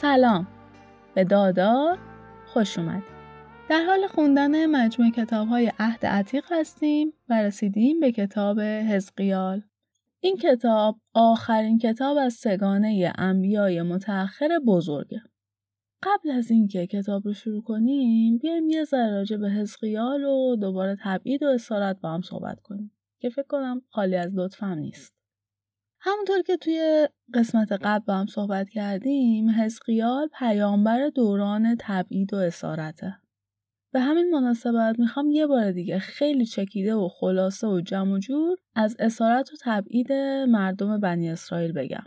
سلام. به دادار خوش اومد. در حال خوندن مجموع کتاب های عهد عتیق هستیم و رسیدیم به کتاب حزقیال. این کتاب آخرین کتاب از سگانه انبیای متأخر بزرگه. قبل از اینکه کتاب رو شروع کنیم بیایم یه ذره راجع به حزقیال و دوباره تبعید و اسارت با هم صحبت کنیم که فکر کنم خالی از لطفم نیست. همونطور که توی قسمت قبل با هم صحبت کردیم حزقیال پیامبر دوران تبعید و اسارته به همین مناسبت می‌خوام یه بار دیگه خیلی چکیده و خلاصه و جمع و جور از اسارت و تبعید مردم بنی اسرائیل بگم.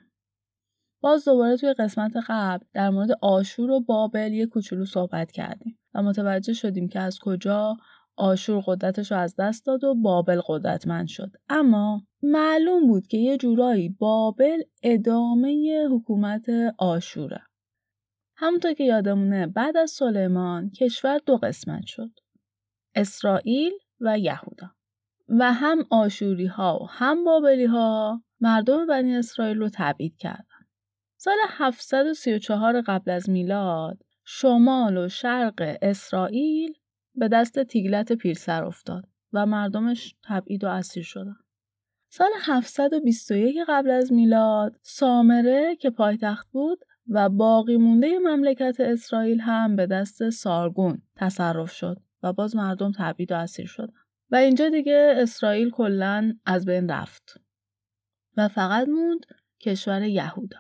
باز دوباره توی قسمت قبل در مورد آشور و بابل یه کوچولو صحبت کردیم و متوجه شدیم که از کجا آشور قدرتش رو از دست داد و بابل قدرتمند شد. اما معلوم بود که یه جورایی بابل ادامه حکومت آشوره. همونطور که یادمونه بعد از سلیمان کشور دو قسمت شد. اسرائیل و یهودا. و هم آشوری ها و هم بابلی ها مردم بنی اسرائیل رو تبعید کردن. سال 734 قبل از میلاد شمال و شرق اسرائیل به دست تیگلت پیرسر افتاد و مردمش تبعید و اسیر شدن. سال 721 قبل از میلاد سامره که پایتخت بود و باقی مونده مملکت اسرائیل هم به دست سارگون تصرف شد و باز مردم تبعید و اسیر شدن. و اینجا دیگه اسرائیل کلا از بین رفت و فقط موند کشور یهودا.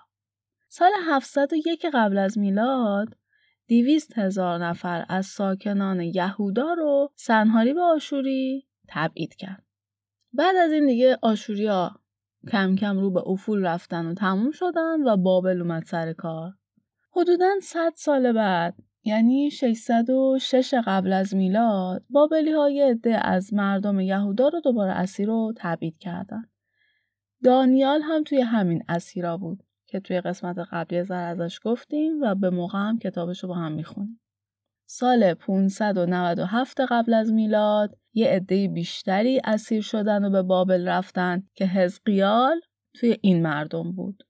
سال 701 قبل از میلاد دیویست هزار نفر از ساکنان یهودا رو سنهاری به آشوری تبعید کرد. بعد از این دیگه آشوریا کم کم رو به افول رفتن و تموم شدن و بابل اومد سر کار. حدوداً 100 سال بعد یعنی 606 قبل از میلاد بابلی های عده از مردم یهودا رو دوباره اسیر و تبعید کردن. دانیال هم توی همین اسیرا بود. که توی قسمت قبلی زر ازش گفتیم و به موقع هم کتابش رو با هم می‌خونیم. سال 597 قبل از میلاد یه عده بیشتری اسیر شدن و به بابل رفتن که حزقیال توی این مردم بود.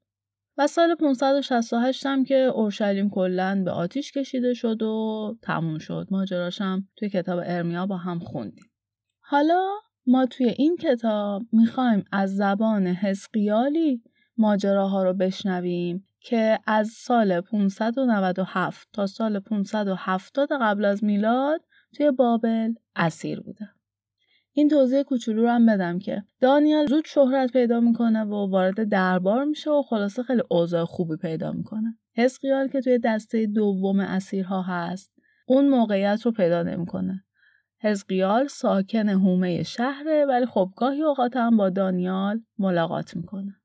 و سال 568 هم که اورشلیم کلا به آتیش کشیده شد و تموم شد. ماجراش هم توی کتاب ارمیا با هم خوندیم. حالا ما توی این کتاب می‌خوایم از زبان حزقیالی ماجراها رو بشنویم که از سال 597 تا سال 570 قبل از میلاد توی بابل اسیر بوده. این توضیح کوچولو رو هم بدم که دانیال زود شهرت پیدا می‌کنه و وارد دربار میشه و خلاصه خیلی اوضاع خوبی پیدا می‌کنه. حزقیال که توی دسته دوم اسیرها هست اون موقعیت رو پیدا نمی‌کنه. حزقیال ساکن هومه شهره ولی خب گاهی اوقات هم با دانیال ملاقات می‌کنه.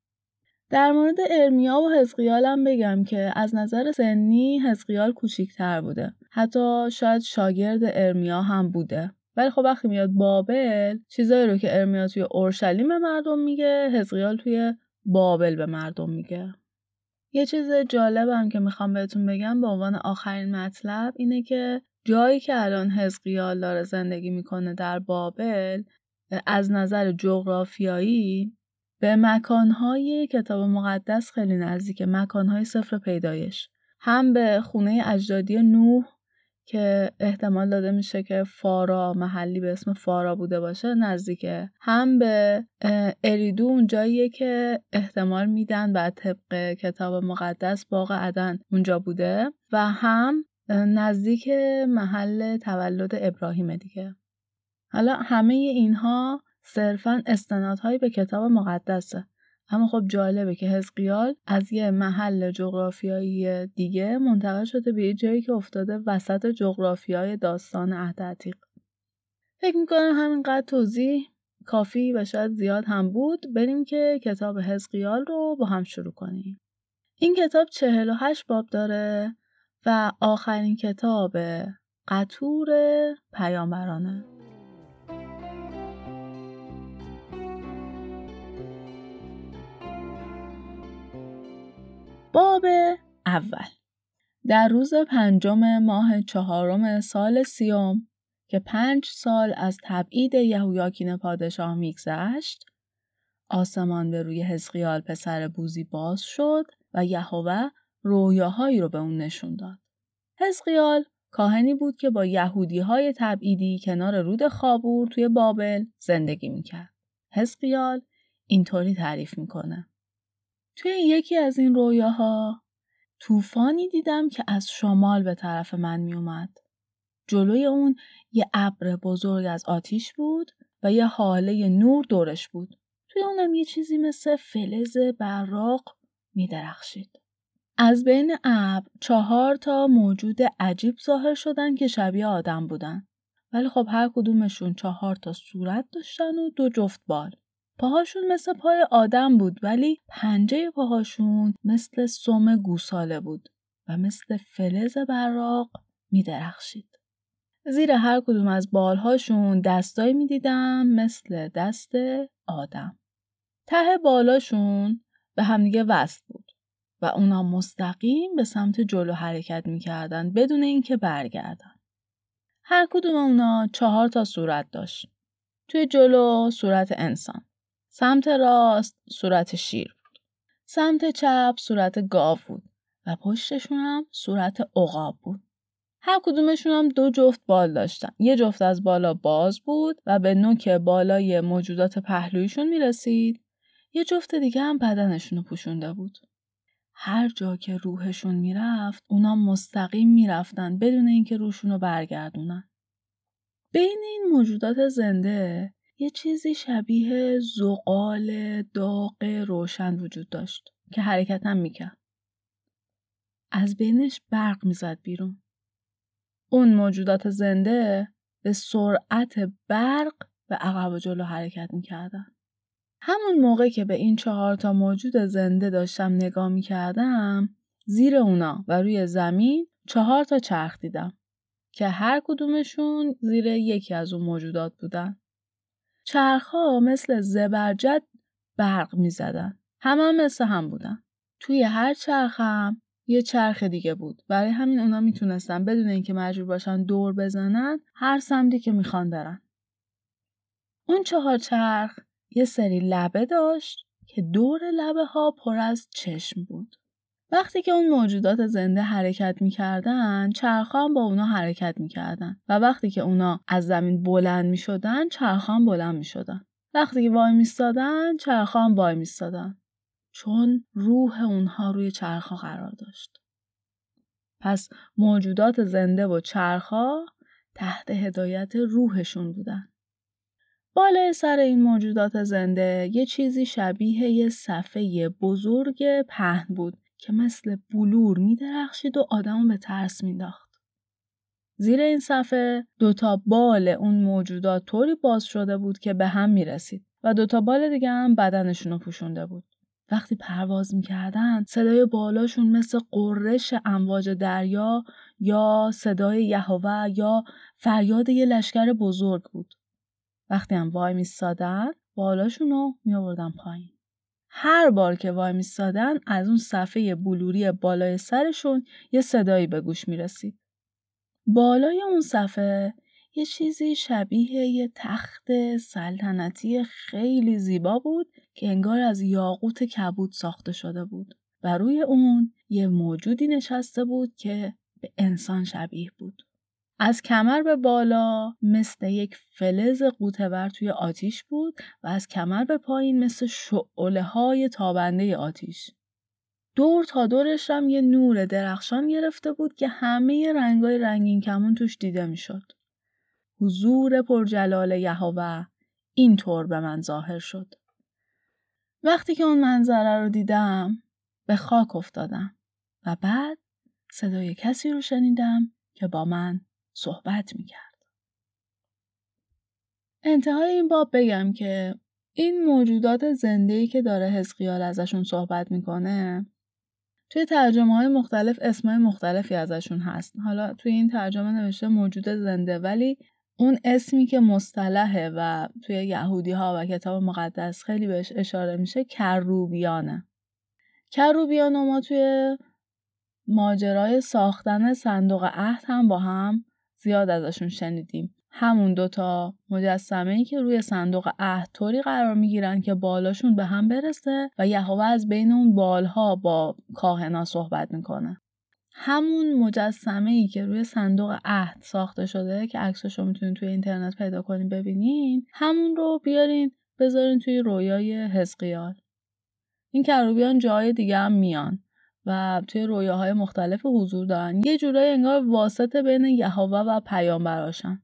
در مورد ارمیا و حزقیال هم بگم که از نظر سنی حزقیال کوچیکتر بوده. حتی شاید شاگرد ارمیا هم بوده. ولی خب وقتی میاد بابل چیزایی رو که ارمیا توی اورشلیم به مردم میگه حزقیال توی بابل به مردم میگه. یه چیز جالبم که می‌خوام بهتون بگم به عنوان آخرین مطلب اینه که جایی که الان حزقیال داره زندگی می‌کنه در بابل از نظر جغرافیایی به مکانهای کتاب مقدس خیلی نزدیکه مکانهای سفر پیدایش. هم به خونه اجدادی نوح که احتمال داده میشه که فارا محلی به اسم فارا بوده باشه نزدیکه. هم به اریدون جاییه که احتمال میدن بعد طبق کتاب مقدس باغ عدن اونجا بوده و هم نزدیک محل تولد ابراهیم دیگه. حالا همه اینها صرفا استنادهایی به کتاب مقدسه. اما خب جالبه که حزقیال از یه محل جغرافیایی دیگه منتقل شده به یه جایی که افتاده وسط جغرافیای داستان عهد عتیق. فکر می‌کنم همینقدر توضیح کافی و شاید زیاد هم بود. بریم که کتاب حزقیال رو با هم شروع کنیم. این کتاب 48 باب داره و آخرین کتاب قطور پیامبرانه. باب اول در روز پنجم ماه چهارم سال سیوم که پنج سال از تبعید یهویاکین پادشاه میگذشت آسمان به روی حزقیال پسر بوزی باز شد و یهوه رویاهایی رو به اون نشون داد. حزقیال کاهنی بود که با یهودی های تبعیدی کنار رود خابور توی بابل زندگی می‌کرد. حزقیال اینطوری تعریف می‌کنه. توی یکی از این رویاها طوفانی دیدم که از شمال به طرف من میومد. جلوی اون یه ابر بزرگ از آتیش بود و یه حاله نور دورش بود. توی اونم یه چیزی مثل فلز براق میدرخشید. از بین ابر چهار تا موجود عجیب ظاهر شدن که شبیه آدم بودن. ولی خب هر کدومشون چهار تا صورت داشتن و دو جفت بال. پاهاشون مثل پای آدم بود ولی پنجه پاهاشون مثل سم گوساله بود و مثل فلز براق می درخشید. زیر هر کدوم از بالهاشون دستایی می دیدم مثل دست آدم. ته بالاشون به همدیگه وصل بود و اونا مستقیم به سمت جلو حرکت می‌کردن بدون اینکه برگردن. هر کدوم اونا چهار تا صورت داشت. توی جلو صورت انسان. سمت راست صورت شیر بود. سمت چپ صورت گاو بود و پشتشون هم صورت عقاب بود. هر کدومشون هم دو جفت بال داشتن. یه جفت از بالا باز بود و به نوک بالای موجودات پهلویشون می‌رسید. یه جفت دیگه هم بدنشون رو پوشونده بود. هر جا که روحشون می‌رفت اونا مستقیم می‌رفتن بدون اینکه روشون رو برگردونن. بین این موجودات زنده یه چیزی شبیه زغال داغ روشن وجود داشت که حرکت هم می‌کرد. از بینش برق می‌زد بیرون. اون موجودات زنده به سرعت برق به عقب و جلو حرکت می‌کردن. همون موقع که به این چهار تا موجود زنده داشتم نگاه می‌کردم زیر اونا و روی زمین چهار تا چرخ دیدم که هر کدومشون زیر یکی از اون موجودات بودن. چرخها مثل زبرجد برق می زدن. همه هم مثل هم بودن. توی هر چرخ هم یه چرخ دیگه بود. برای همین اونا می‌تونستن بدون اینکه مجبور باشن دور بزنن هر سمتی که می‌خوان برن. اون چهار چرخ یه سری لبه داشت که دور لبه ها پر از چشم بود. وقتی که اون موجودات زنده حرکت می‌کردن چرخا هم با اونا حرکت می‌کردن و وقتی که اونا از زمین بلند می‌شدن چرخا هم بلند می‌شدن. وقتی که وای میستادن چرخا هم وای میستادن. چون روح اونها روی چرخا قرار داشت. پس موجودات زنده و چرخا تحت هدایت روحشون بودن. بالای سر این موجودات زنده یه چیزی شبیه یه صفحه بزرگ پهن بود. که مثل بلور می درخشید و آدمو به ترس مینداخت. زیر این صفحه دوتا بال اون موجودات طوری باز شده بود که به هم می رسید و دوتا بال دیگه هم بدنشون رو پوشونده بود. وقتی پرواز می‌کردن صدای بالاشون مثل قررش امواج دریا یا صدای یهوه یا فریاد یه لشکر بزرگ بود. وقتی هم وای میستادن بالاشون رو میآوردن پایین. هر بار که وای میستادن از اون صفحه بلوری بالای سرشون یه صدایی به گوش می‌رسید. بالای اون صفحه یه چیزی شبیه یه تخت سلطنتی خیلی زیبا بود که انگار از یاقوت کبود ساخته شده بود و روی اون یه موجودی نشسته بود که به انسان شبیه بود. از کمر به بالا مثل یک فلز قوتور توی آتیش بود و از کمر به پایین مثل شعله های تابنده آتیش. دور تا دورش هم یه نور درخشان گرفته بود که همه رنگای رنگین کمون توش دیده می‌شد. حضور پرجلال یهوه اینطور به من ظاهر شد. وقتی که اون منظره رو دیدم به خاک افتادم و بعد صدای کسی رو شنیدم که با من صحبت می‌کرد. انتهای این باب بگم که این موجودات زنده که داره حزقیال ازشون صحبت می‌کنه توی ترجمه های مختلف اسمای مختلفی ازشون هست. حالا توی این ترجمه نوشته موجود زنده ولی اون اسمی که مصطلحه و توی یهودی ها و کتاب مقدس خیلی بهش اشاره میشه کروبیانه. کروبیان ما توی ماجرای ساختن صندوق عهد هم با هم زیاد ازشون شنیدیم. همون دوتا مجسمه ای که روی صندوق عهد طوری قرار می‌گیرن که بالاشون به هم برسه و یهوه از بین اون بالها با کاهنا صحبت می‌کنه. همون مجسمه ای که روی صندوق عهد ساخته شده که عکسش رو می‌تونین توی اینترنت پیدا کنین ببینین همون رو بیارین بذارین توی رویای حزقیال. این کروبیان جای دیگه هم میان. و توی رویاهای مختلف حضور دارن. یه جورایی انگار واسطه بین یهوه و پیامبراشن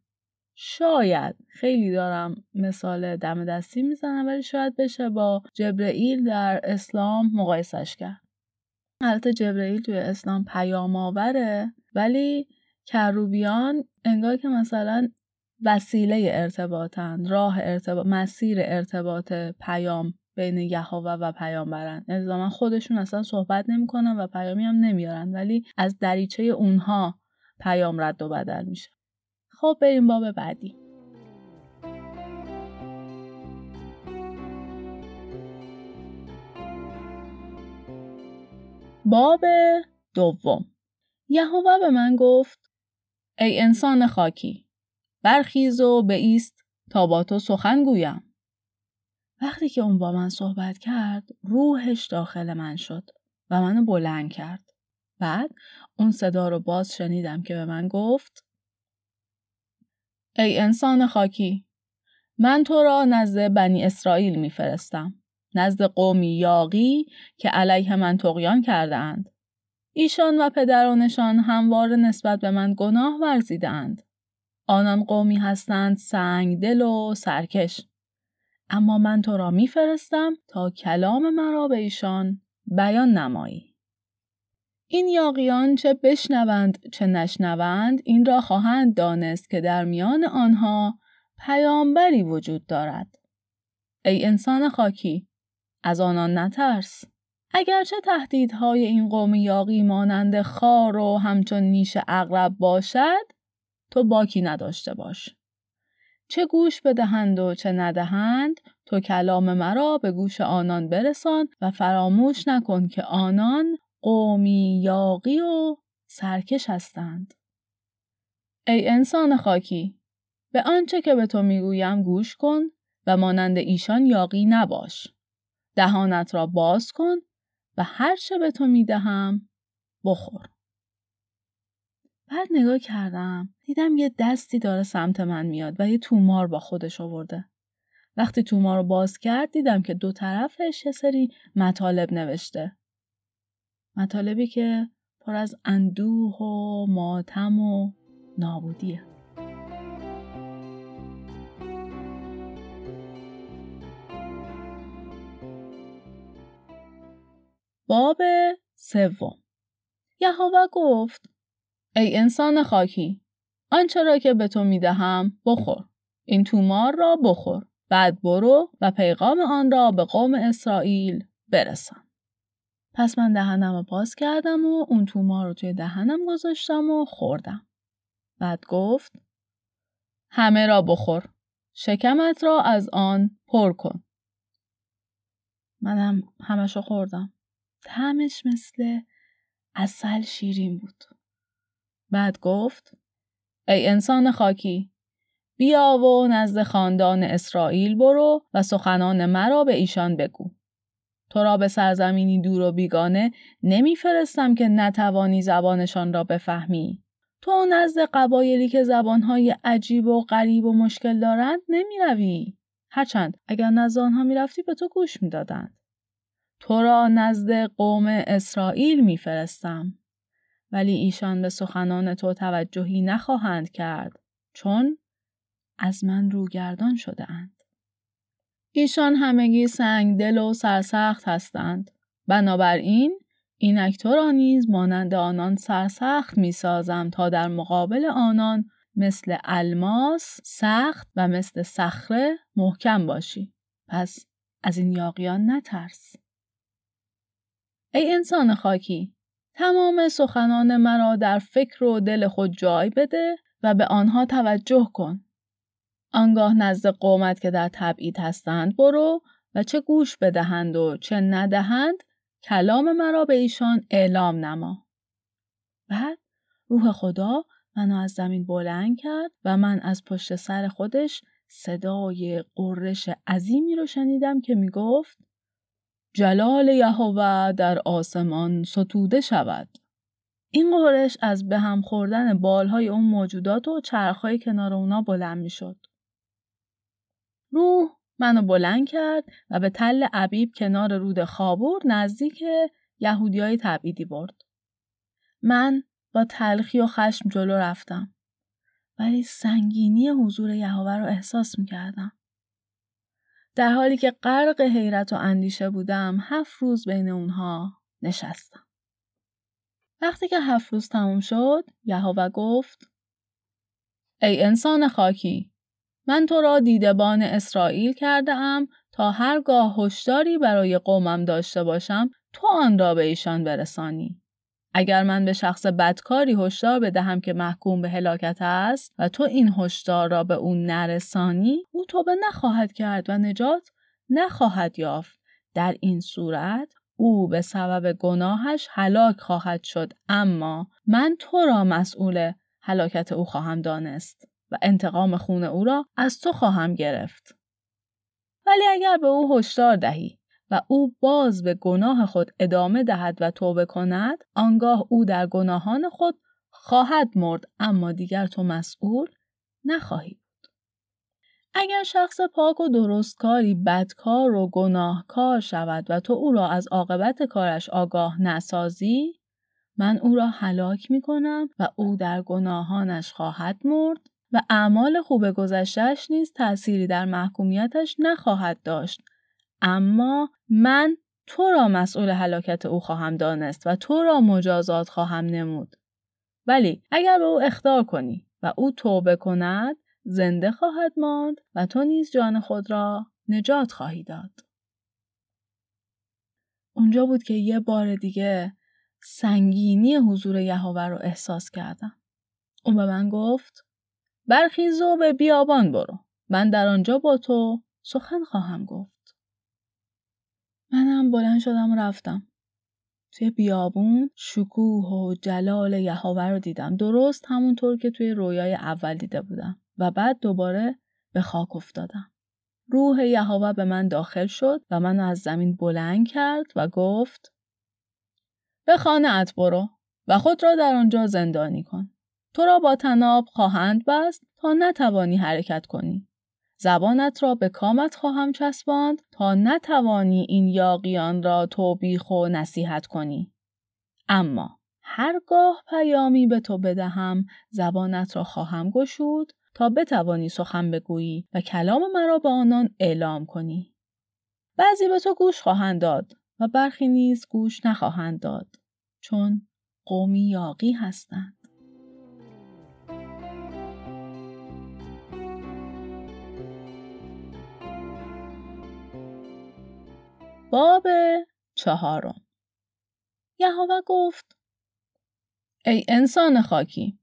شاید. خیلی دارم مثال دم دستی می‌زنم ولی شاید بشه با جبرئیل در اسلام مقایسش کرد. البته جبرئیل توی اسلام پیام آوره ولی کروبیان انگار که مثلا وسیله ارتباطن راه ارتباط مسیر ارتباط پیام بین یهوه و پیامبرن. الزاما خودشون اصلا صحبت نمی‌کنن و پیامی هم نمیارن ولی از دریچه اونها پیام رد و بدل میشه. خب بریم باب بعدی. باب دوم. یهوه به من گفت ای انسان خاکی برخیز و به ایست تا با تو سخن گویم. وقتی که اون با من صحبت کرد روحش داخل من شد و منو بلند کرد بعد اون صدا رو باز شنیدم که به من گفت ای انسان خاکی من تو را نزد بنی اسرائیل میفرستم نزد قومی یاقی که علیه من تقیان کرده اند. ایشان و پدرانشان هموار نسبت به من گناه ورزیدند. آنان قومی هستند سنگ دل و سرکش. اما من تو را میفرستم تا کلام مرا به ایشان بیان نمایی. این یاقیان چه بشنوند چه نشنوند این را خواهند دانست که در میان آنها پیامبری وجود دارد. ای انسان خاکی از آنان نترس. اگرچه تهدیدهای این قوم یاقی مانند خار و همچون نیش اغرب باشد تو باکی نداشته باش. چه گوش بدهند و چه ندهند تو کلام مرا به گوش آنان برسان و فراموش نکن که آنان قومی یاقی و سرکش هستند. ای انسان خاکی به آنچه که به تو می‌گویم گوش کن و مانند ایشان یاقی نباش. دهانت را باز کن و هر چه به تو می‌دهم بخور. بعد نگاه کردم دیدم یه دستی داره سمت من میاد و یه تومار با خودش آورده. وقتی تومار رو باز کرد دیدم که دو طرفش یه سری مطالب نوشته. مطالبی که پر از اندوه و ماتم و نابودیه. باب سوم یهوه گفت ای انسان خاکی آنچه را که به تو می‌دهم بخور این تومار را بخور بعد برو و پیغام آن را به قوم اسرائیل برسان. پس من دهنم رو باز کردم و اون تومار رو توی دهنم گذاشتم و خوردم. بعد گفت همه را بخور شکمت را از آن پر کن. منم همشو خوردم. طعمش مثل اصل شیرین بود. بعد گفت ای انسان خاکی بیا و نزد خاندان اسرائیل برو و سخنان مرا به ایشان بگو. تو را به سرزمینی دور و بیگانه نمیفرستم که نتوانی زبانشان را بفهمی. تو نزد قبایلی که زبانهای عجیب و غریب و مشکل دارند نمی روی. هرچند اگر نزد آنها می رفتی به تو گوش می دادند. تو را نزد قوم اسرائیل میفرستم ولی ایشان به سخنان تو توجهی نخواهند کرد چون از من روگردان شده اند. ایشان همگی سنگ دل و سرسخت هستند. بنابراین اینک تو را نیز مانند آنان سرسخت می سازم تا در مقابل آنان مثل الماس سخت و مثل صخره محکم باشی. پس از این یاقیان نترس. ای انسان خاکی تمام سخنان مرا در فکر و دل خود جای بده و به آنها توجه کن. آنگاه نزد قومت که در تبعید هستند برو و چه گوش بدهند و چه ندهند کلام مرا به ایشان اعلام نما. بعد روح خدا منو از زمین بلند کرد و من از پشت سر خودش صدای قررش عظیمی رو شنیدم که می‌گفت جلال یهوه در آسمان ستوده شود. این قررش از به هم خوردن بالهای اون موجودات و چرخهای کنار اونا بلند می‌شد. روح منو بلند کرد و به تل عبیب کنار رود خابور نزدیک یهودی های تبعیدی برد. من با تلخی و خشم جلو رفتم. ولی سنگینی حضور یهوه رو احساس می کردم. در حالی که غرق حیرت و اندیشه بودم هفت روز بین اونها نشستم. وقتی که هفت روز تموم شد یهوه گفت ای انسان خاکی من تو را دیدبان اسرائیل کرده ام تا هرگاه هشداری برای قومم داشته باشم تو آن را به ایشان برسانی. اگر من به شخص بدکاری هشدار بدهم که محکوم به هلاکت است و تو این هشدار را به او نرسانی او توبه نخواهد کرد و نجات نخواهد یافت. در این صورت او به سبب گناهش هلاک خواهد شد اما من تو را مسئول هلاکت او خواهم دانست و انتقام خون او را از تو خواهم گرفت. ولی اگر به او هشدار دهی و او باز به گناه خود ادامه دهد و توبه کند آنگاه او در گناهان خود خواهد مرد اما دیگر تو مسئول نخواهی بود. اگر شخص پاک و درستکاری بدکار و گناهکار شود و تو او را از عاقبت کارش آگاه نسازی من او را هلاک می کنم و او در گناهانش خواهد مرد و اعمال خوب گذشتهش نیز تأثیری در محکومیتش نخواهد داشت. اما من تو را مسئول هلاکت او خواهم دانست و تو را مجازات خواهم نمود. ولی اگر به او اختار کنی و او توبه کند زنده خواهد ماند و تو نیز جان خود را نجات خواهی داد. اونجا بود که یه بار دیگه سنگینی حضور یهوه رو احساس کردم. اون به من گفت برخیز و به بیابان برو. من در آنجا با تو سخن خواهم گفت. منم بلند شدم و رفتم. توی بیابون شکوه و جلال یهوه رو دیدم. درست همونطور که توی رویای اول دیده بودم. و بعد دوباره به خاک افتادم. روح یهوه به من داخل شد و منو از زمین بلند کرد و گفت به خانه ات برو و خود را در آنجا زندانی کن. تو را با تناب خواهند بست تا نتوانی حرکت کنی. زبانت را به کامت خواهم چسباند تا نتوانی این یاقیان را توبیخ و نصیحت کنی. اما هرگاه پیامی به تو بدهم زبانت را خواهم گشود تا بتوانی سخن بگویی و کلام مرا به آنان اعلام کنی. بعضی به تو گوش خواهند داد و برخی نیز گوش نخواهند داد چون قومی یاقی هستند. باب چهارم. یهوه گفت ای انسان خاکی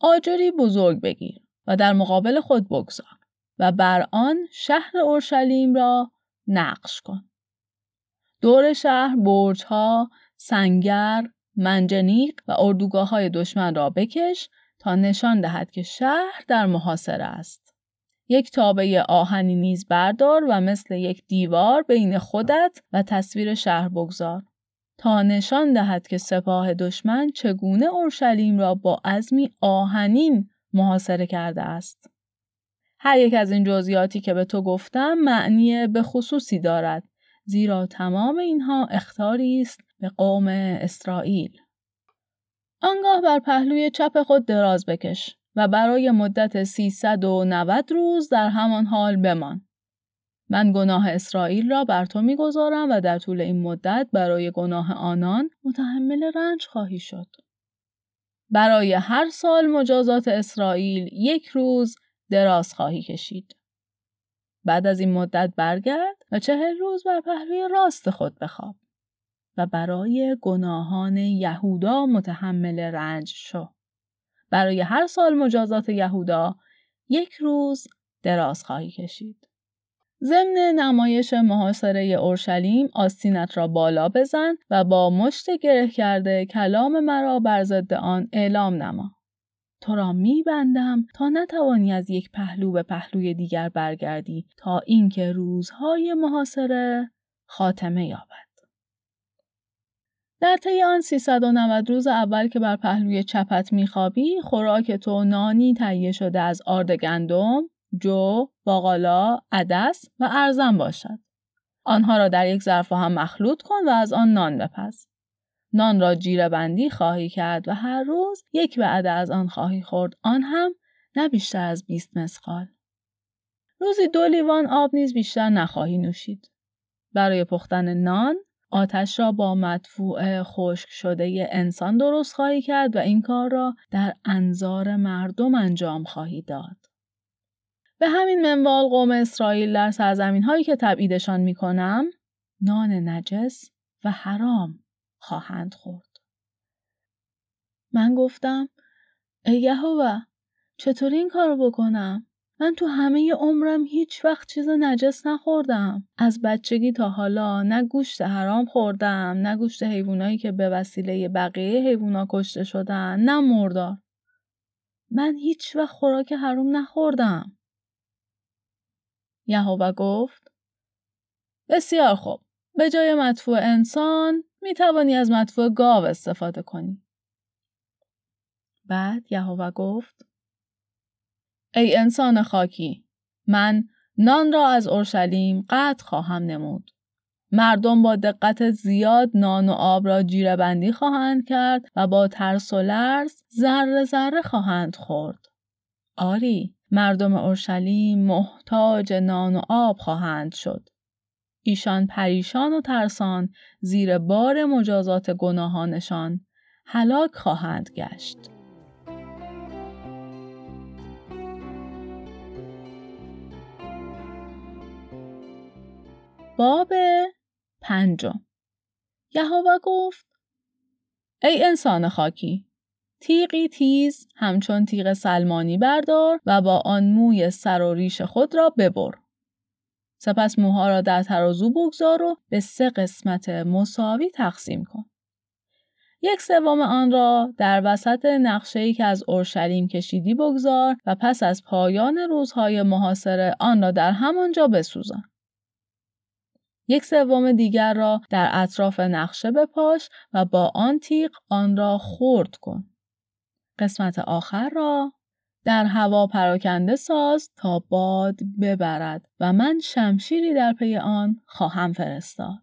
آجری بزرگ بگیر و در مقابل خود بگذار و بر آن شهر اورشلیم را نقش کن. دور شهر برجها سنگر منجنیق و اردوگاه های دشمن را بکش تا نشان دهد که شهر در محاصره است. یک تابه آهنی نیز بردار و مثل یک دیوار بین خودت و تصویر شهر بگذار تا نشان دهد که سپاه دشمن چگونه اورشلیم را با عزمی آهنین محاصره کرده است. هر یک از این جزئیاتی که به تو گفتم معنی به خصوصی دارد زیرا تمام اینها اختاری است به قوم اسرائیل. آنگاه بر پهلوی چپ خود دراز بکش و برای مدت 390 روز در همان حال بمان. من گناه اسرائیل را بر تو می‌گذارم و در طول این مدت برای گناه آنان متحمل رنج خواهی شد. برای هر سال مجازات اسرائیل یک روز دراز خواهی کشید. بعد از این مدت برگرد و چهل روز بر پهلوی راست خود بخواب و برای گناهان یهودا متحمل رنج شو. برای هر سال مجازات یهودا یک روز دراز خواهی کشید. ضمن نمایش محاصره اورشلیم آستینت را بالا بزن و با مشت گره کرده کلام مرا بر ضد آن اعلام نما تو را میبندم تا نتوانی از یک پهلو به پهلوی دیگر برگردی تا اینکه روزهای محاصره خاتمه یابد. در طی آن 390 روز اول که بر پهلوی چپت میخوابی خوراک تو نانی تهیه شده از آرد گندم، جو، باقالا، عدس و ارزن باشد. آنها را در یک ظرف هم مخلوط کن و از آن نان بپز. نان را جیره بندی خواهی کرد و هر روز یک وعده از آن خواهی خورد. آن هم نه بیشتر از 20 مسقال. روزی دو لیوان آب نیز بیشتر نخواهی نوشید. برای پختن نان آتش را با مدفوع خشک شده انسان درست خواهی کرد و این کار را در انظار مردم انجام خواهی داد. به همین منوال قوم اسرائیل در سرزمین هایی که تبعیدشان می کنم نان نجس و حرام خواهند خورد. من گفتم ای یهوه چطور این کار بکنم؟ من تو همه عمرم هیچ وقت چیز نجس نخوردم. از بچگی تا حالا نه گوشت حرام خوردم، نه گوشت حیوانایی که به وسیله بقیه حیوونا کشته شدن، نه مردار. من هیچ وقت خوراک حرام نخوردم. یهوه گفت بسیار خوب. به جای مدفوع انسان می توانی از مدفوع گاو استفاده کنی. بعد یهوه گفت ای انسان خاکی من نان را از اورشلیم قطع خواهم نمود. مردم با دقت زیاد نان و آب را جیره بندی خواهند کرد و با ترس و لرز ذره ذره خواهند خورد. آری مردم اورشلیم محتاج نان و آب خواهند شد. ایشان پریشان و ترسان زیر بار مجازات گناهانشان هلاک خواهند گشت. باب پنجم یهوه گفت ای انسان خاکی تیغی تیز همچون تیغ سلمانی بردار و با آن موی سر و ریش خود را ببر. سپس موها را در ترازو بگذار و به سه قسمت مساوی تقسیم کن. یک سوم آن را در وسط نقشه‌ای که از اورشلیم کشیدی بگذار و پس از پایان روزهای محاصره آن را در همانجا بسوزان. یک سوم دیگر را در اطراف نقشه بپاش و با آن تیغ آن را خرد کن. قسمت آخر را در هوا پراکنده ساز تا باد ببرد و من شمشیری در پی آن خواهم فرستاد.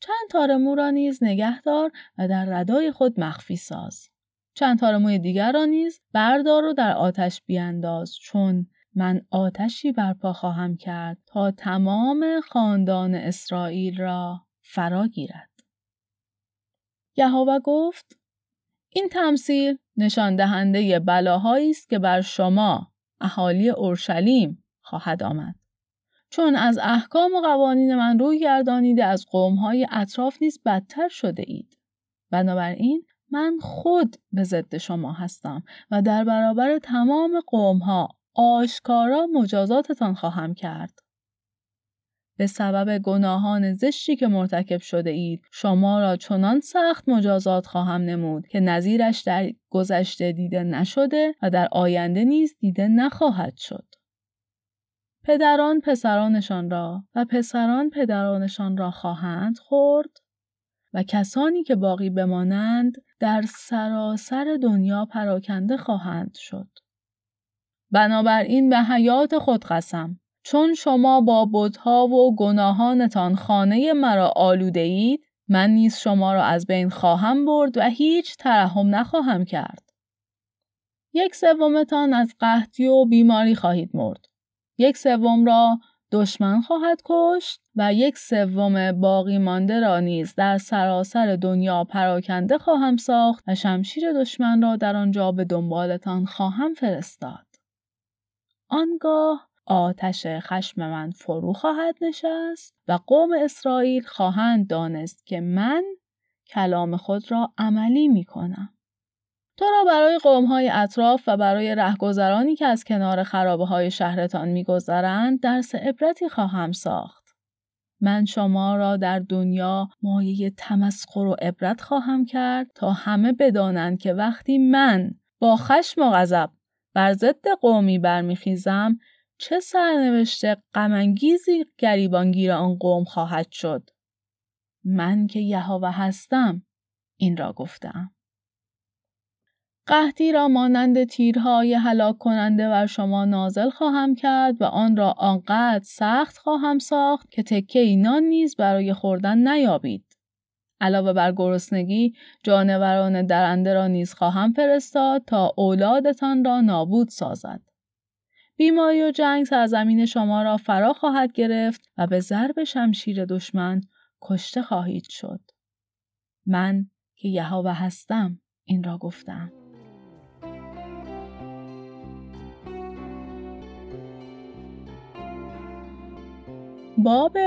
چند تار مو را نیز نگه دار و در ردای خود مخفی ساز. چند تار موی دیگر را نیز بردار و در آتش بیانداز چون من آتشی برپا خواهم کرد تا تمام خاندان اسرائیل را فرا گیرد. یهوه گفت این تمثیل نشان دهنده بلاهایی است که بر شما اهالی اورشلیم خواهد آمد. چون از احکام و قوانین من روی گردانیده از قومهای اطراف نیز بدتر شده اید. بنابراین من خود به ضد شما هستم و در برابر تمام قومها آشکارا مجازاتتان خواهم کرد. به سبب گناهان زشتی که مرتکب شده اید شما را چنان سخت مجازات خواهم نمود که نظیرش در گذشته دیده نشده و در آینده نیز دیده نخواهد شد. پدران پسرانشان را و پسران پدرانشان را خواهند خورد و کسانی که باقی بمانند در سراسر دنیا پراکنده خواهند شد. بنابراین به حیات خود قسم چون شما با بتها و گناهانتان خانه مرا آلوده اید من نیز شما را از بین خواهم برد و هیچ ترحم نخواهم کرد. یک سومتان از قحطی و بیماری خواهید مرد. یک سوم را دشمن خواهد کشت و یک سوم باقی مانده را نیز در سراسر دنیا پراکنده خواهم ساخت و شمشیر دشمن را در آنجا به دنبالتان خواهم فرستاد. آنگاه آتش خشم من فرو خواهد نشست و قوم اسرائیل خواهند دانست که من کلام خود را عملی می کنم. تو را برای های اطراف و برای رهگذرانی که از کنار خرابه های شهرتان میگذرند درس عبرتی خواهم ساخت. من شما را در دنیا مایه تمسخر و عبرت خواهم کرد تا همه بدانند که وقتی من با خشم و غضب بر ضد قومی برمیخیزم چه سرنوشت غمانگیزی گریبانگیر آن قوم خواهد شد من که یهوه هستم این را گفتم قحطی را مانند تیرهای هلاک کننده بر شما نازل خواهم کرد و آن را آنقدر سخت خواهم ساخت که تکه نان نیز برای خوردن نیابید. علاوه بر گرسنگی جانوران درنده را نیز خواهم فرستاد تا اولادتان را نابود سازد. بیماری و جنگ سرزمین شما را فرا خواهد گرفت و به ضرب شمشیر دشمن کشته خواهید شد. من که یهوه هستم این را گفتم. باب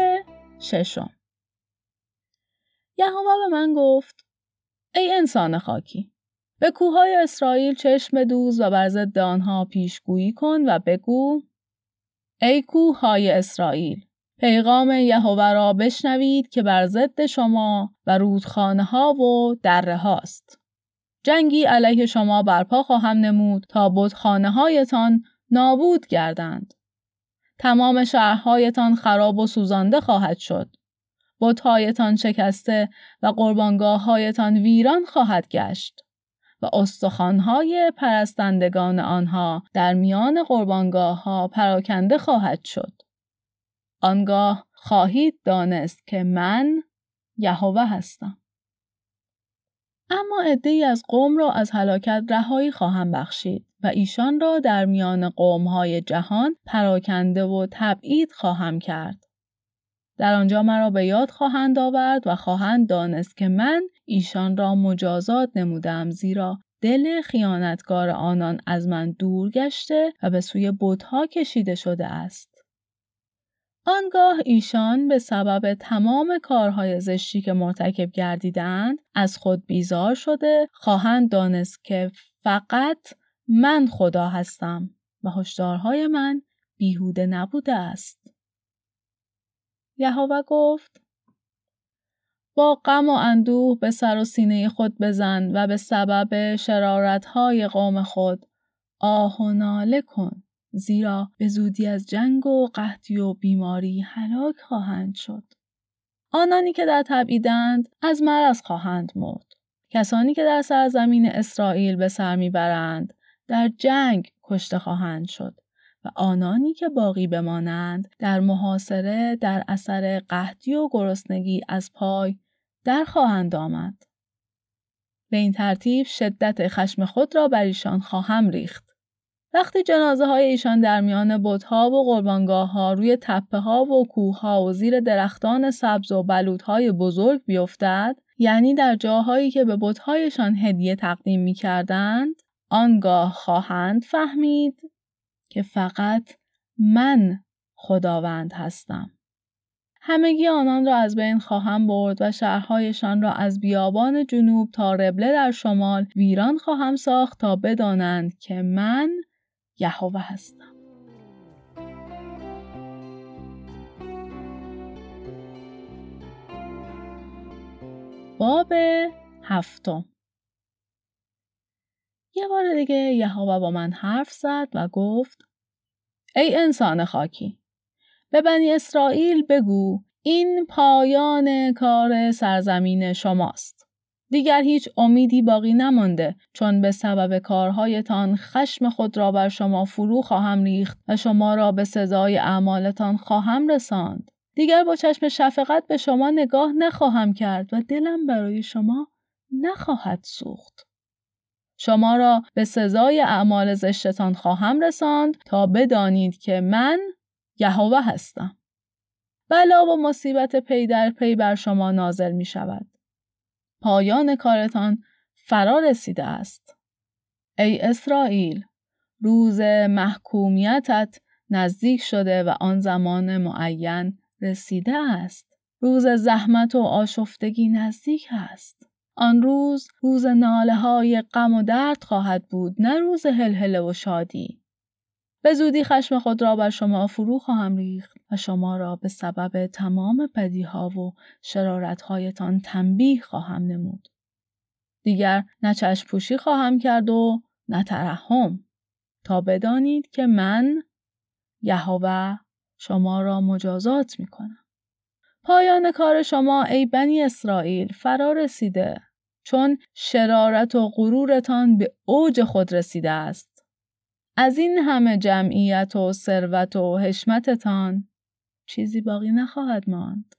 ششم یهوه به من گفت ای انسان خاکی به کوههای اسرائیل چشم دوز و بر ضد آنها پیشگویی کن و بگو ای کوههای اسرائیل پیغام یهوه را بشنوید که بر ضد شما و رودخانه ها و دره هاست. جنگی علیه شما برپا خواهم نمود تا بودخانه هایتان نابود گردند. تمام شهرهایتان خراب و سوزانده خواهد شد. بتهایتان شکسته و قربانگاههایتان ویران خواهد گشت و استخوانهای پرستندگان آنها در میان قربانگاه ها پراکنده خواهد شد. آنگاه خواهید دانست که من یهوه هستم. اما عدهای از قوم را از هلاکت رهایی خواهم بخشید و ایشان را در میان قومهای جهان پراکنده و تبعید خواهم کرد. در آنجا مرا به یاد خواهند آورد و خواهند دانست که من ایشان را مجازات نمودم زیرا دل خیانتگار آنان از من دور گشته و به سوی بتها کشیده شده است. آنگاه ایشان به سبب تمام کارهای زشتی که مرتکب گردیدند از خود بیزار شده خواهند دانست که فقط من خدا هستم و هشدارهای من بیهوده نبوده است. یهوه گفت با غم و اندوه به سر و سینه خود بزن و به سبب شرارتهای قوم خود آه و ناله کن. زیرا به زودی از جنگ و قحطی و بیماری هلاک خواهند شد. آنانی که در تبعیدند از مرض خواهند مرد. کسانی که در سرزمین اسرائیل به سر می‌برند در جنگ کشته خواهند شد و آنانی که باقی بمانند در محاصره در اثر قحطی و گرسنگی از پای در خواهند آمد. به این ترتیب شدت خشم خود را بر ایشان خواهم ریخت. وقتی جنازه های ایشان در میان بتها و قربانگاه ها روی تپه ها و کوه ها و زیر درختان سبز و بلوط های بزرگ بیفتد یعنی در جاهایی که به بتهایشان هدیه تقدیم می کردند آنگاه خواهند فهمید که فقط من خداوند هستم. همگی آنان را از بین خواهم برد و شهرهایشان را از بیابان جنوب تا ربله در شمال ویران خواهم ساخت تا بدانند که من یهوه هستم باب هفتم یه بار دیگه یهوه با من حرف زد و گفت ای انسان خاکی به بنی اسرائیل بگو این پایان کار سرزمین شماست دیگر هیچ امیدی باقی نمانده چون به سبب کارهایتان خشم خود را بر شما فرو خواهم ریخت و شما را به سزای اعمالتان خواهم رساند. دیگر با چشم شفقت به شما نگاه نخواهم کرد و دلم برای شما نخواهد سوخت. شما را به سزای اعمال زشتتان خواهم رساند تا بدانید که من یهوه هستم. بلا و مصیبت پی در پی بر شما نازل می شود. پایان کارتان فرا رسیده است. ای اسرائیل روز محکومیتت نزدیک شده و آن زمان معین رسیده است. روز زحمت و آشفتگی نزدیک است. آن روز روز ناله های غم و درد خواهد بود نه روز هلهله و شادی. به زودی خشم خود را بر شما فرو خواهم ریخت و شما را به سبب تمام بدیها و شرارتهایتان تنبیه خواهم نمود. دیگر نه چشم پوشی خواهم کرد و نترحم تا بدانید که من یهوه شما را مجازات می کنم. پایان کار شما ای بنی اسرائیل فرا رسیده چون شرارت و غرورتان به اوج خود رسیده است. از این همه جمعیت و ثروت و حشمتتان چیزی باقی نخواهد ماند.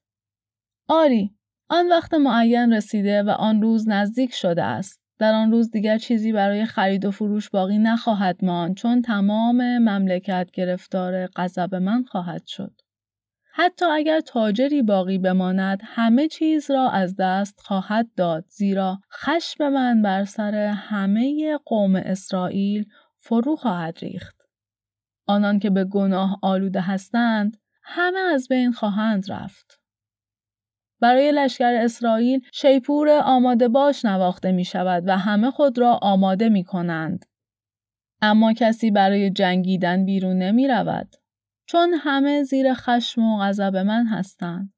آری، آن وقت معین رسیده و آن روز نزدیک شده است. در آن روز دیگر چیزی برای خرید و فروش باقی نخواهد ماند چون تمام مملکت گرفتار غضب من خواهد شد. حتی اگر تاجری باقی بماند همه چیز را از دست خواهد داد زیرا خشم من بر سر همه قوم اسرائیل فرو خواهد ریخت. آنان که به گناه آلوده هستند همه از بین خواهند رفت. برای لشکر اسرائیل شیپور آماده باش نواخته می شود و همه خود را آماده می کنند. اما کسی برای جنگیدن بیرون نمی رود. چون همه زیر خشم و غضب من هستند.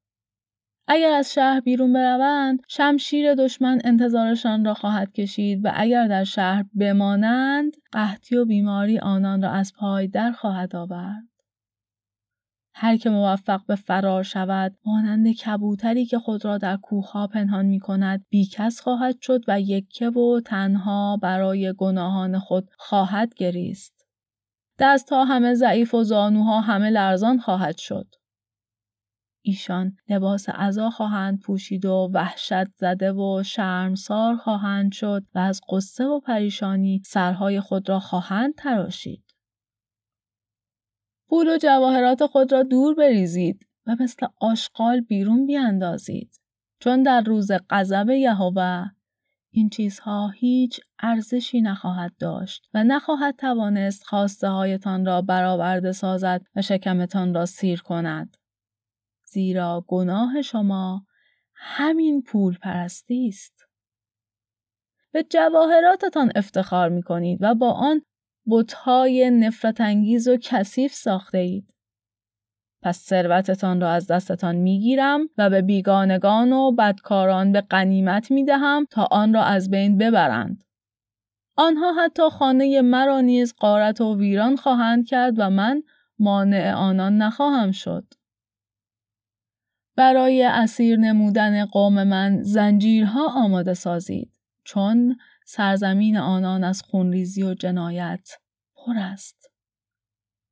اگر از شهر بیرون بروند شمشیر دشمن انتظارشان را خواهد کشید و اگر در شهر بمانند قحطی و بیماری آنان را از پای در خواهد آورد هر که موفق به فرار شود مانند کبوتری که خود را در کوهها پنهان می کند بیکس خواهد شد و یکه و تنها برای گناهان خود خواهد گریست. دستها همه ضعیف و زانوها همه لرزان خواهد شد. ایشان لباس عذا خواهند پوشید و وحشت زده و شرمسار خواهند شد و از قصه و پریشانی سرهای خود را خواهند تراشید. پول و جواهرات خود را دور بریزید و مثل آشغال بیرون بیاندازید چون در روز غضب یهوه این چیزها هیچ ارزشی نخواهد داشت و نخواهد توانست خواسته هایتان را برآورده سازد و شکمتان را سیر کند. زیرا گناه شما همین پول پرستی است. به جواهراتتان افتخار می کنید و با آن بتهای نفرت انگیز و کثیف ساخته اید. پس ثروتتان را از دستتان می‌گیرم و به بیگانگان و بدکاران به قنیمت می دهم تا آن را از بین ببرند. آنها حتی خانه مرا نیز قارت و ویران خواهند کرد و من مانع آنان نخواهم شد. برای اسیر نمودن قوم من زنجیرها آماده سازید چون سرزمین آنان از خونریزی و جنایت پر است.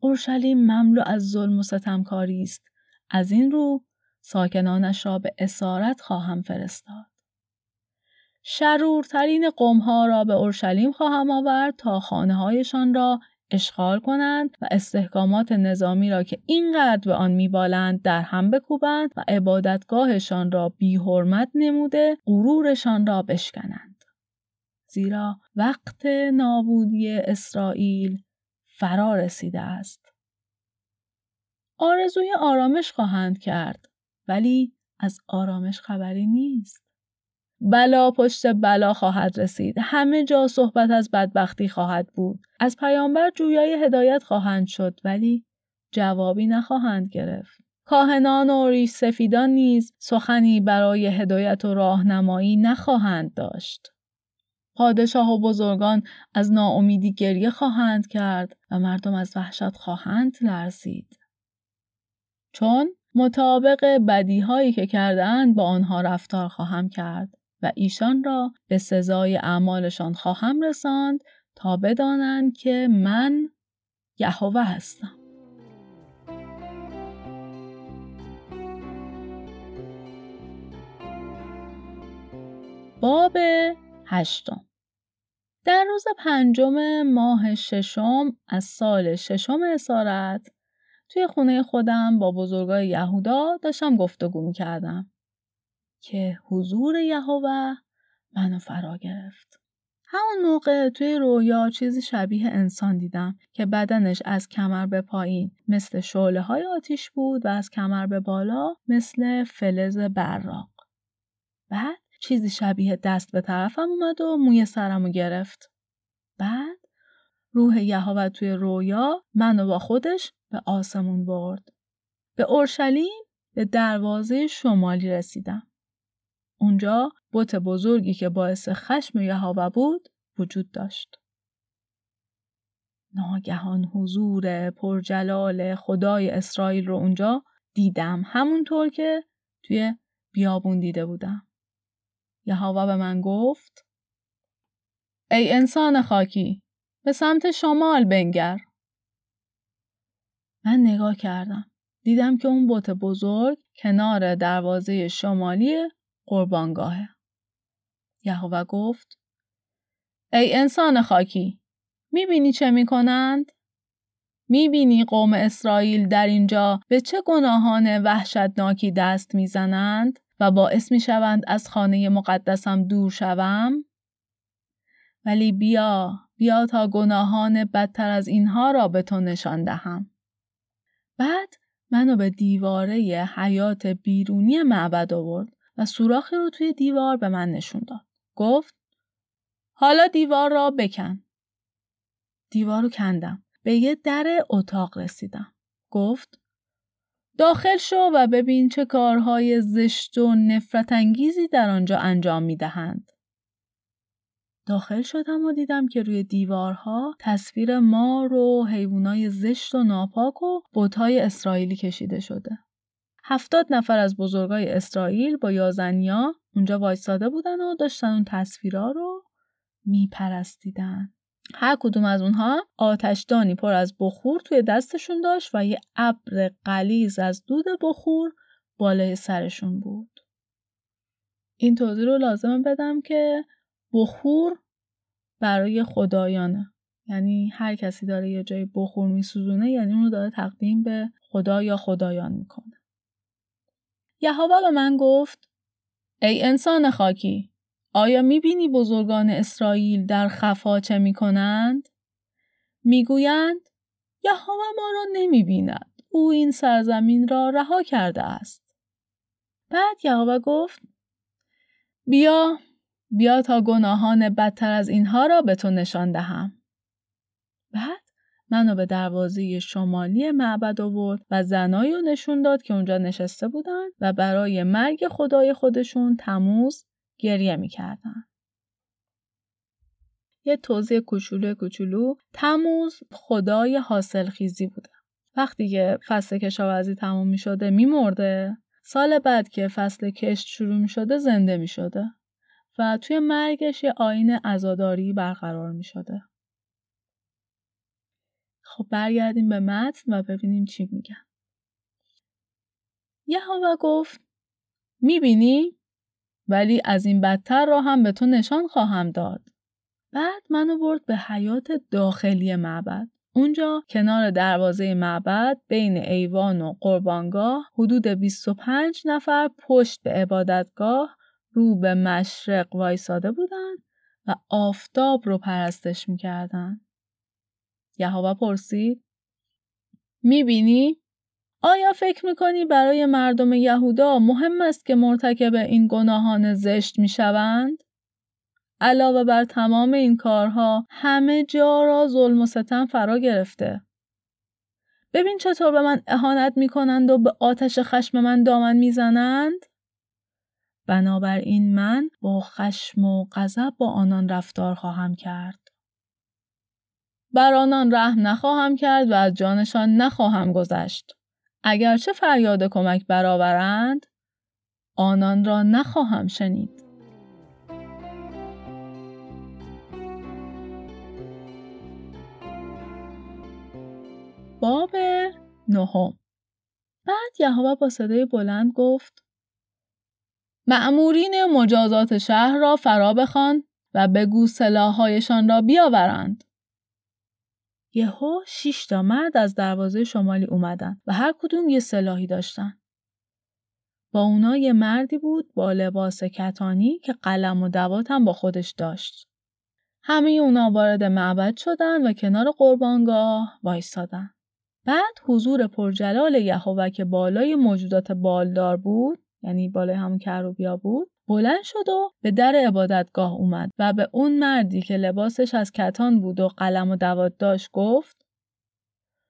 اورشلیم مملو از ظلم و ستمکاری است. از این رو ساکنانش را به اسارت خواهم فرستاد. شرورترین قومها را به اورشلیم خواهم آورد تا خانه هایشان را اشغال کنند و استحکامات نظامی را که اینقدر به آن میبالند در هم بکوبند و عبادتگاهشان را بی حرمت نموده غرورشان را بشکنند. زیرا وقت نابودی اسرائیل فرا رسیده است. آرزوی آرامش خواهند کرد ولی از آرامش خبری نیست. بلا پشت بلا خواهد رسید همه جا صحبت از بدبختی خواهد بود از پیامبر جویای هدایت خواهند شد ولی جوابی نخواهند گرفت کاهنان و ریش سفیدان نیز سخنی برای هدایت و راهنمایی نخواهند داشت پادشاه و بزرگان از ناامیدی گریه خواهند کرد و مردم از وحشت خواهند لرزید چون مطابق بدیهایی که کردند با آنها رفتار خواهم کرد و ایشان را به سزای اعمالشان خواهم رساند تا بدانند که من یهوه هستم. باب هشتم در روز پنجم ماه ششم از سال ششم اسارت توی خونه خودم با بزرگای یهودا داشتم گفتگو می کردم. که حضور یهوه منو فرا گرفت. همون موقع توی رویا چیزی شبیه انسان دیدم که بدنش از کمر به پایین مثل شعله های آتیش بود و از کمر به بالا مثل فلز براق. بعد چیزی شبیه دست به طرفم اومد و موی سرمو گرفت. بعد روح یهوه توی رویا منو با خودش به آسمون برد. به اورشلیم به دروازه شمالی رسیدم. اونجا بت بزرگی که باعث خشم یهوه بود وجود داشت. ناگهان حضور پرجلال خدای اسرائیل رو اونجا دیدم همونطور که توی بیابون دیده بودم. یهوه به من گفت ای انسان خاکی به سمت شمال بنگر. من نگاه کردم. دیدم که اون بوت بزرگ کنار دروازه شمالی قربانگاهه. یهوه گفت ای انسان خاکی می‌بینی چه می‌کنند؟ می‌بینی قوم اسرائیل در اینجا به چه گناهان وحشتناکی دست می‌زنند و باعث می‌شوند از خانه مقدسم دور شوم؟ ولی بیا بیا تا گناهان بدتر از اینها را به تو نشان دهم. بعد منو به دیواره حیات بیرونی معبد آورد و سوراخی رو توی دیوار به من نشون داد. گفت حالا دیوار را بکن. دیوار رو کندم. به یه در اتاق رسیدم. گفت داخل شو و ببین چه کارهای زشت و نفرت انگیزی در آنجا انجام می دهند. داخل شدم و دیدم که روی دیوارها تصویر مار و حیوانای زشت و ناپاک و بوتهای اسرائیلی کشیده شده. هفتاد نفر از بزرگای اسرائیل با یازنیا اونجا وایستاده بودن و داشتن اون تصویرها رو میپرستیدن. هر کدوم از اونها آتشدانی پر از بخور توی دستشون داشت و یه ابر قلیز از دود بخور بالای سرشون بود. این توضیح رو لازم بدم که بخور برای خدایانه. یعنی هر کسی داره یه جای بخور میسوزونه یعنی اونو داره تقدیم به خدا یا خدایان می‌کنه. یهوه به من گفت ای انسان خاکی آیا می‌بینی بزرگان اسرائیل در خفا چه می‌کنند؟ می‌گویند یهوه ما را نمی‌بیند. او این سرزمین را رها کرده است. بعد یهوه گفت بیا بیا تا گناهان بدتر از اینها را به تو نشان دهم. بعد منو به دروازه شمالی معبد آورد و زنایی رو نشون داد که اونجا نشسته بودن و برای مرگ خدای خودشون تموز گریه می‌کردن. یه توضیح کوچولو کوچولو تموز خدای حاصل خیزی بوده. وقتی که فصل کشاورزی تموم می شده می مرده. سال بعد که فصل کشت شروع می شده زنده می شده. و توی مرگش یه آین ازاداری برقرار می شده. خب برگردیم به متن و ببینیم چی میگن. یهوه گفت می‌بینی ولی از این بدتر را هم به تو نشان خواهم داد. بعد منو برد به حیات داخلی معبد. اونجا کنار دروازه معبد بین ایوان و قربانگاه حدود 25 نفر پشت به عبادتگاه رو به مشرق وایساده بودن و آفتاب رو پرستش می‌کردن. یهوه پرسید می‌بینی؟ آیا فکر می‌کنی برای مردم یهودا مهم است که مرتکب این گناهان زشت می‌شوند؟ علاوه بر تمام این کارها همه جا را ظلم و ستم فرا گرفته. ببین چطور به من اهانت می‌کنند و به آتش خشم من دامن می‌زنند؟ بنابراین من با خشم و غضب با آنان رفتار خواهم کرد. بر آنان رحم نخواهم کرد و از جانشان نخواهم گذشت. اگرچه فریاد کمک برآورند آنان را نخواهم شنید. باب نهم بعد یهوه با صدای بلند گفت معمورین مجازات شهر را فرا بخوان و بگو سلاحهایشان را بیاورند. یهو شش تا مرد از دروازه شمالی اومدن و هر کدوم یه سلاحی داشتن. با اونا یه مردی بود با لباس کتانی که قلم و دوات هم با خودش داشت. همه اونا وارد معبد شدن و کنار قربانگاه وایستادن. بعد حضور پرجلال یهوه که بالای موجودات بالدار بود یعنی بالای همون کروبیا بود بلند شد و به در عبادتگاه اومد و به اون مردی که لباسش از کتان بود و قلم و دوات داشت گفت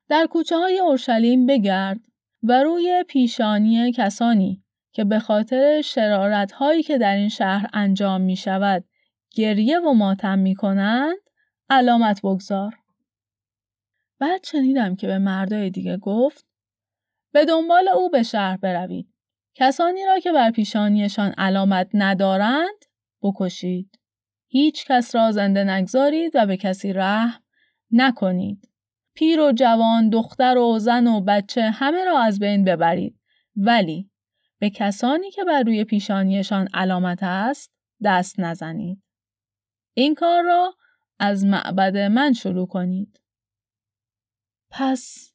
در کوچه های اورشلیم بگرد و روی پیشانی کسانی که به خاطر شرارت هایی که در این شهر انجام می شود گریه و ماتم می کنند علامت بگذار. بعد شنیدم که به مردای دیگه گفت به دنبال او به شهر بروید. کسانی را که بر پیشانیشان علامت ندارند بکشید. هیچ کس را زنده نگذارید و به کسی رحم نکنید. پیر و جوان، دختر و زن و بچه همه را از بین ببرید. ولی به کسانی که بر روی پیشانیشان علامت است دست نزنید. این کار را از معبد من شروع کنید. پس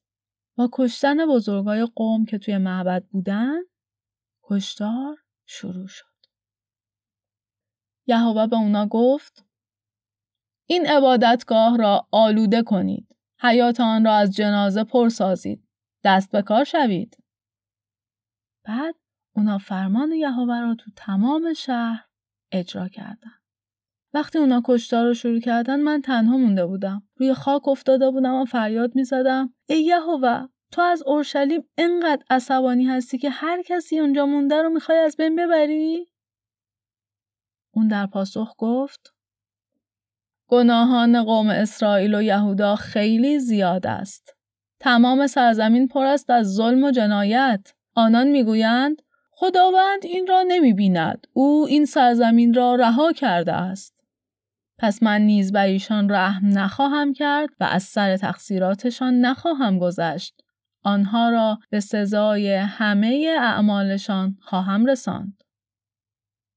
با کشتن بزرگای قوم که توی معبد بودن کشتار شروع شد. یهوه به اونا گفت این عبادتگاه را آلوده کنید. حیات آن را از جنازه پر سازید. دست به کار شوید. بعد اونا فرمان یهوه را تو تمام شهر اجرا کردن. وقتی اونا کشتار رو شروع کردن من تنها مونده بودم. روی خاک افتاده بودم و فریاد می زدم ای یهوه تو از اورشلیم انقدر عصبانی هستی که هر کسی اونجا مونده رو می‌خوای از بین ببری؟ اون در پاسخ گفت گناهان قوم اسرائیل و یهودا خیلی زیاد است. تمام سرزمین پر است از ظلم و جنایت. آنان می‌گویند خداوند این را نمی بیند. او این سرزمین را رها کرده است. پس من نیز بر ایشان رحم نخواهم کرد و از سر تقصیراتشان نخواهم گذشت. آنها را به سزای همه اعمالشان خواهم رساند.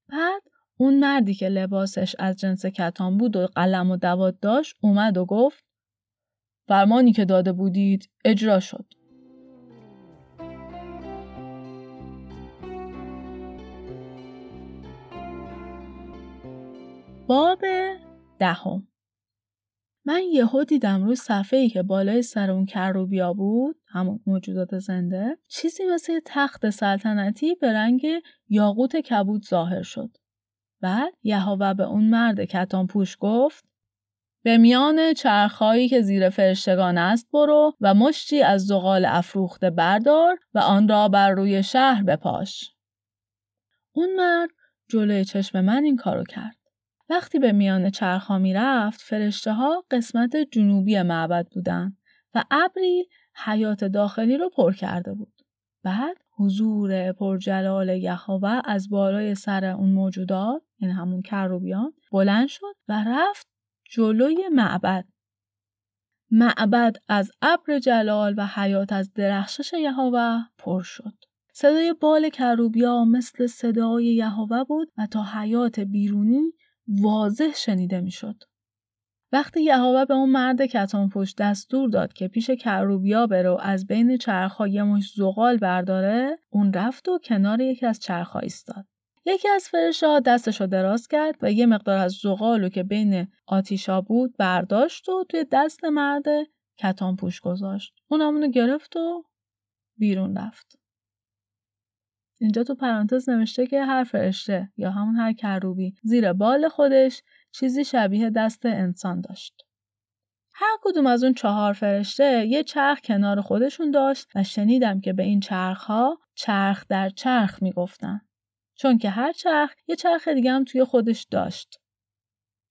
بعد اون مردی که لباسش از جنس کتان بود و قلم و دواد داشت اومد و گفت فرمانی که داده بودید اجرا شد. باب دهم من یهو دیدم روی صفحه که بالای سر اون کروبیا بود همون موجودات زنده چیزی مثل تخت سلطنتی به رنگ یاقوت کبود ظاهر شد بعد یهوه به اون مرد کتان پوش گفت به میان چرخهایی که زیر فرشتگان است برو و مشتی از زغال افروخته بردار و آن را بر روی شهر بپاش. اون مرد جلوی چشم من این کارو کرد. وقتی به میان چرخها می رفت فرشته ها قسمت جنوبی معبد بودن و ابری حیات داخلی رو پر کرده بود. بعد حضور پرجلال یهوه از بالای سر اون موجودات یعنی همون کروبیان بلند شد و رفت جلوی معبد. معبد از ابر جلال و حیات از درخشش یهوه پر شد. صدای بال کروبیا مثل صدای یهوه بود و تا حیات بیرونی واضح شنیده می‌شد. وقتی یهوه به اون مرد کتان پشت دستور داد که پیش کروبیا بره و از بین چرخها یه مش زغال برداره اون رفت و کنار یکی از چرخها ایستاد. یکی از فرشته دستش رو دراز کرد و یه مقدار از زغالو که بین آتیشا بود برداشت و توی دست مرد کتان پوش گذاشت. اون همونو گرفت و بیرون رفت. اینجا تو پرانتز نوشته که هر فرشته یا همون هر کروبی زیر بال خودش چیزی شبیه دست انسان داشت. هر کدوم از اون چهار فرشته یه چرخ کنار خودشون داشت و شنیدم که به این چرخ ها چرخ در چرخ می‌گفتن. چون که هر چرخ یه چرخ دیگه هم توی خودش داشت.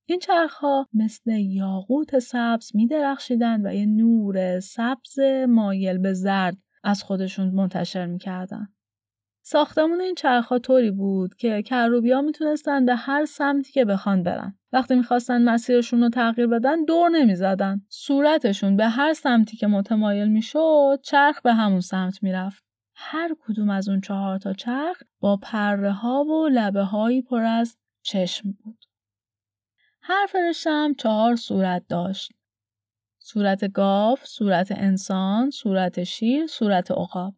این چرخ ها مثل یاقوت سبز می درخشیدن و یه نور سبز مایل به زرد از خودشون منتشر می‌کردن. ساختمون این چرخها طوری بود که کروبیا می‌تونستن به هر سمتی که بخوان برن. وقتی می‌خواستن مسیرشون رو تغییر بدن دور نمی‌زدن. صورتشون به هر سمتی که متمایل می‌شد چرخ به همون سمت می‌رفت. هر کدوم از اون چهار تا چرخ با پره ها و لبه هایی پر از چشم بود. هر فرشته چهار صورت داشت. صورت گاو، صورت انسان، صورت شیر، صورت عقاب.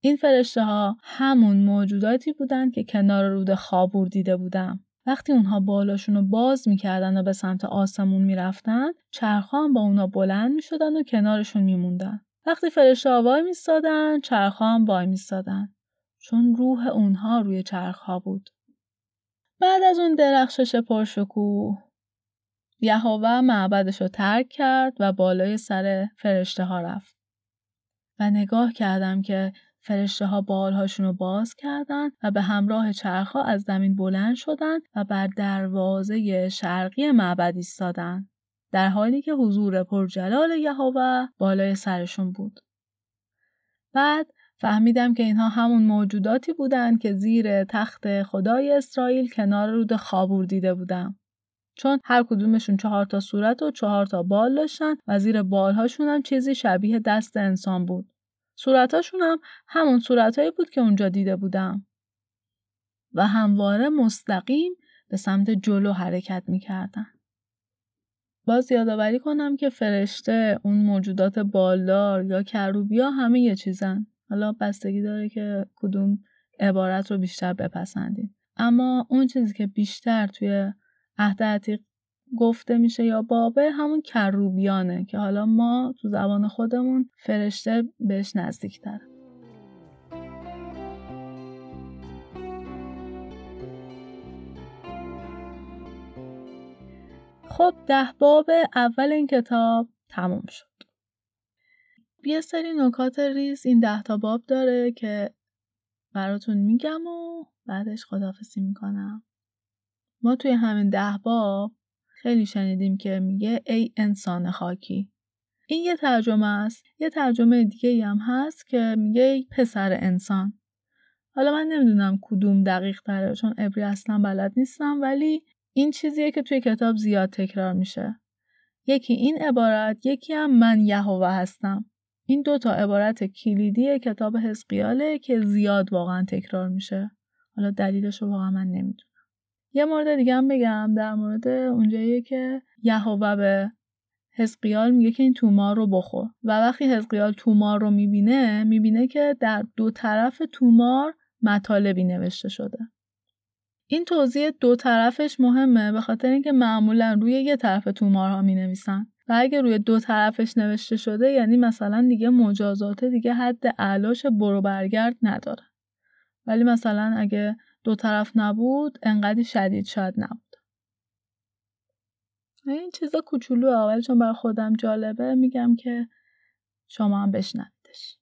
این فرشته ها همون موجوداتی بودند که کنار رود خابور دیده بودم. وقتی اونها بالاشون رو باز می‌کردن و به سمت آسمون می‌رفتن چرخها هم با اونا بلند می‌شدن و کنارشون میموندن. وقتی فرشته ها وای میستادن چرخها هم وای میستادن. چون روح اونها روی چرخها بود. بعد از اون درخشش پرشکوه یهوه معبدش رو ترک کرد و بالای سر فرشته ها رفت. و نگاه کردم که فرشته ها بالهاشون رو باز کردند و به همراه چرخها از زمین بلند شدند و بر دروازه شرقی معبد ایستادند. در حالی که حضور پرجلال یهوه بالای سرشون بود. بعد فهمیدم که اینها همون موجوداتی بودند که زیر تخت خدای اسرائیل کنار رود خابور دیده بودم. چون هر کدومشون چهار تا صورت و چهار تا بال داشتن و زیر بالهاشون هم چیزی شبیه دست انسان بود. صورتاشون هم همون صورتهایی بود که اونجا دیده بودم. و همواره مستقیم به سمت جلو حرکت می‌کردن. باز یادآوری کنم که فرشته اون موجودات بالدار یا کروبیا همه یه چیزن. حالا بستگی داره که کدوم عبارت رو بیشتر بپسندیم. اما اون چیزی که بیشتر توی عهد عتیق گفته میشه یا بابه همون کروبیانه که حالا ما تو زبان خودمون فرشته بهش نزدیک. خب ده باب اول این کتاب تموم شد. یه سری نکات ریز این ده تا باب داره که براتون میگم و بعدش خدافزی می‌کنم. ما توی همین ده باب خیلی شنیدیم که میگه ای انسان خاکی. این یه ترجمه است. یه ترجمه دیگه هم هست که میگه ای پسر انسان. حالا من نمی‌دونم کدوم دقیق تره چون ابری اصلا بلد نیستم ولی این چیزیه که توی کتاب زیاد تکرار میشه. یکی این عبارت یکی هم من یهوه هستم. این دو تا عبارت کلیدی کتاب حزقیاله که زیاد واقعا تکرار میشه. حالا دلیلش رو واقعا من نمی‌دونم. یه مورد دیگه هم بگم در مورد اونجایی که یهوه به حزقیال میگه که این تومار رو بخور. و وقتی حزقیال تومار رو می‌بینه می‌بینه که در دو طرف تومار مطالبی نوشته شده. این توضیح دو طرفش مهمه به خاطر اینکه معمولا روی یه طرف تومارها می نویسن و اگه روی دو طرفش نوشته شده یعنی مثلا دیگه مجازات دیگه حد اعلاش برو برگرد نداره. ولی مثلا اگه دو طرف نبود انقدی شدید شاید نبود. این چیزا کوچولو اول چون بر خودم جالبه میگم که شما هم بشنویدش.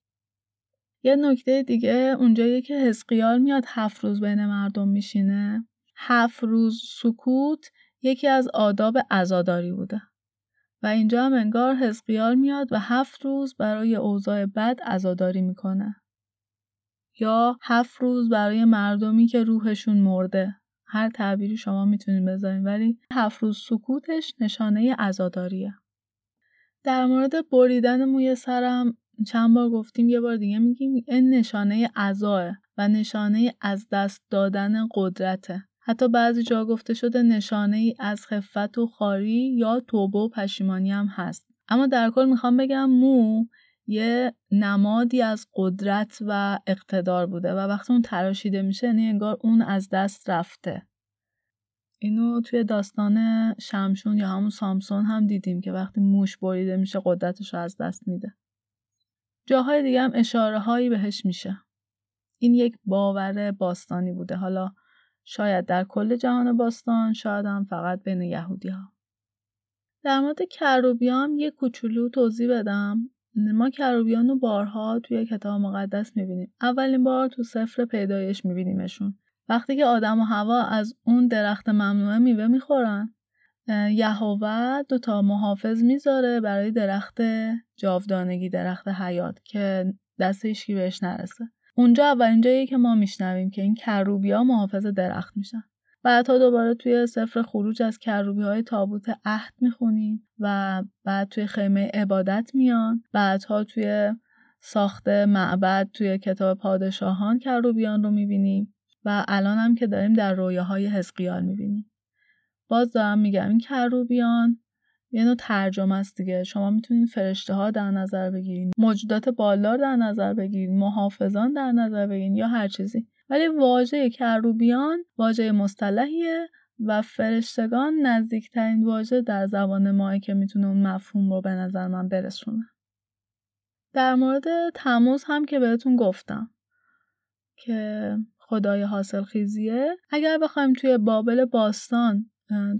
یه نکته دیگه اونجایی که حزقیال میاد هفت روز بین مردم میشینه. هفت روز سکوت یکی از آداب عزاداری بوده. و اینجا هم انگار حزقیال میاد و هفت روز برای اوضاع بد عزاداری می‌کنه. یا هفت روز برای مردمی که روحشون مرده. هر تعبیری شما می‌تونید بذارین ولی هفت روز سکوتش نشانه عزاداریه. در مورد بریدن موی سرم چند بار گفتیم یه بار دیگه میگیم این نشانه عزاه و نشانه از دست دادن قدرته. حتی بعضی جا گفته شده نشانه ای از خفت و خاری یا توبه و پشیمانی هم هست. اما در کل می‌خوام بگم مو یه نمادی از قدرت و اقتدار بوده و وقتی اون تراشیده میشه یعنی انگار اون از دست رفته. اینو توی داستان شمشون یا همون سامسون هم دیدیم که وقتی موش بریده میشه قدرتش رو از دست میده. جاهای دیگه هم اشاره هایی بهش میشه. این یک باور باستانی بوده. حالا شاید در کل جهان باستان شاید هم فقط بین یهودی ها در مورد کروبیام یه کوچولو توضیح بدم. ما کروبیان رو بارها توی کتاب مقدس می‌بینیم. اولین بار تو سفر پیدایش میبینیمشون. وقتی که آدم و هوا از اون درخت ممنوعه میوه می‌خورن یهوه دو تا محافظ می‌ذاره برای درخت جاودانگی درخت حیات که دست هیچکی بهش نرسه. اونجا اولین جایی که ما میشنویم که این کروبیا محافظ درخت میشن. بعدها دوباره توی سفر خروج از کروبی های تابوت عهد می‌خونیم و بعد توی خیمه عبادت میان. بعدها توی ساخت معبد توی کتاب پادشاهان کروبیان رو می‌بینیم و الان هم که داریم در رویاهای حزقیال می‌بینیم. باز دارم میگم این کروبیان یه نوع ترجمه است دیگه. شما می‌تونید فرشته ها در نظر بگیرید موجودات بالار در نظر بگیرید محافظان در نظر بگیرید یا هر چیزی. ولی واژه کروبیان واژه مصطلحیه و فرشتگان نزدیکترین واژه در زبان ماه که می‌تونه اون مفهوم رو به نظر من برسونه. در مورد تموز هم که بهتون گفتم که خدای حاصل خیزیه اگر بخوایم توی بابل باستان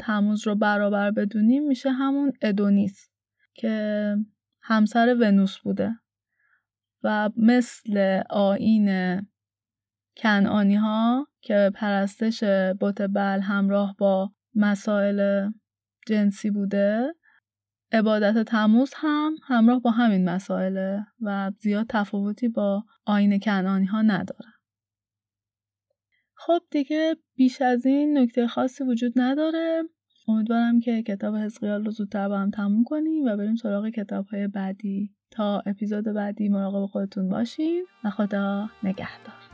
تموز رو برابر بدونیم میشه همون ادونیس که همسر ونوس بوده و مثل آین کنعانی ها که پرستش بت بل همراه با مسائل جنسی بوده عبادت تموز هم همراه با همین مسائله و زیاد تفاوتی با آین کنانی ها نداره. خب دیگه بیش از این نکته خاصی وجود نداره. امیدوارم که کتاب حزقیال رو زودتر با هم تموم کنیم و بریم سراغ کتاب های بعدی. تا اپیزود بعدی مراقب خودتون باشین و خدا نگهدار.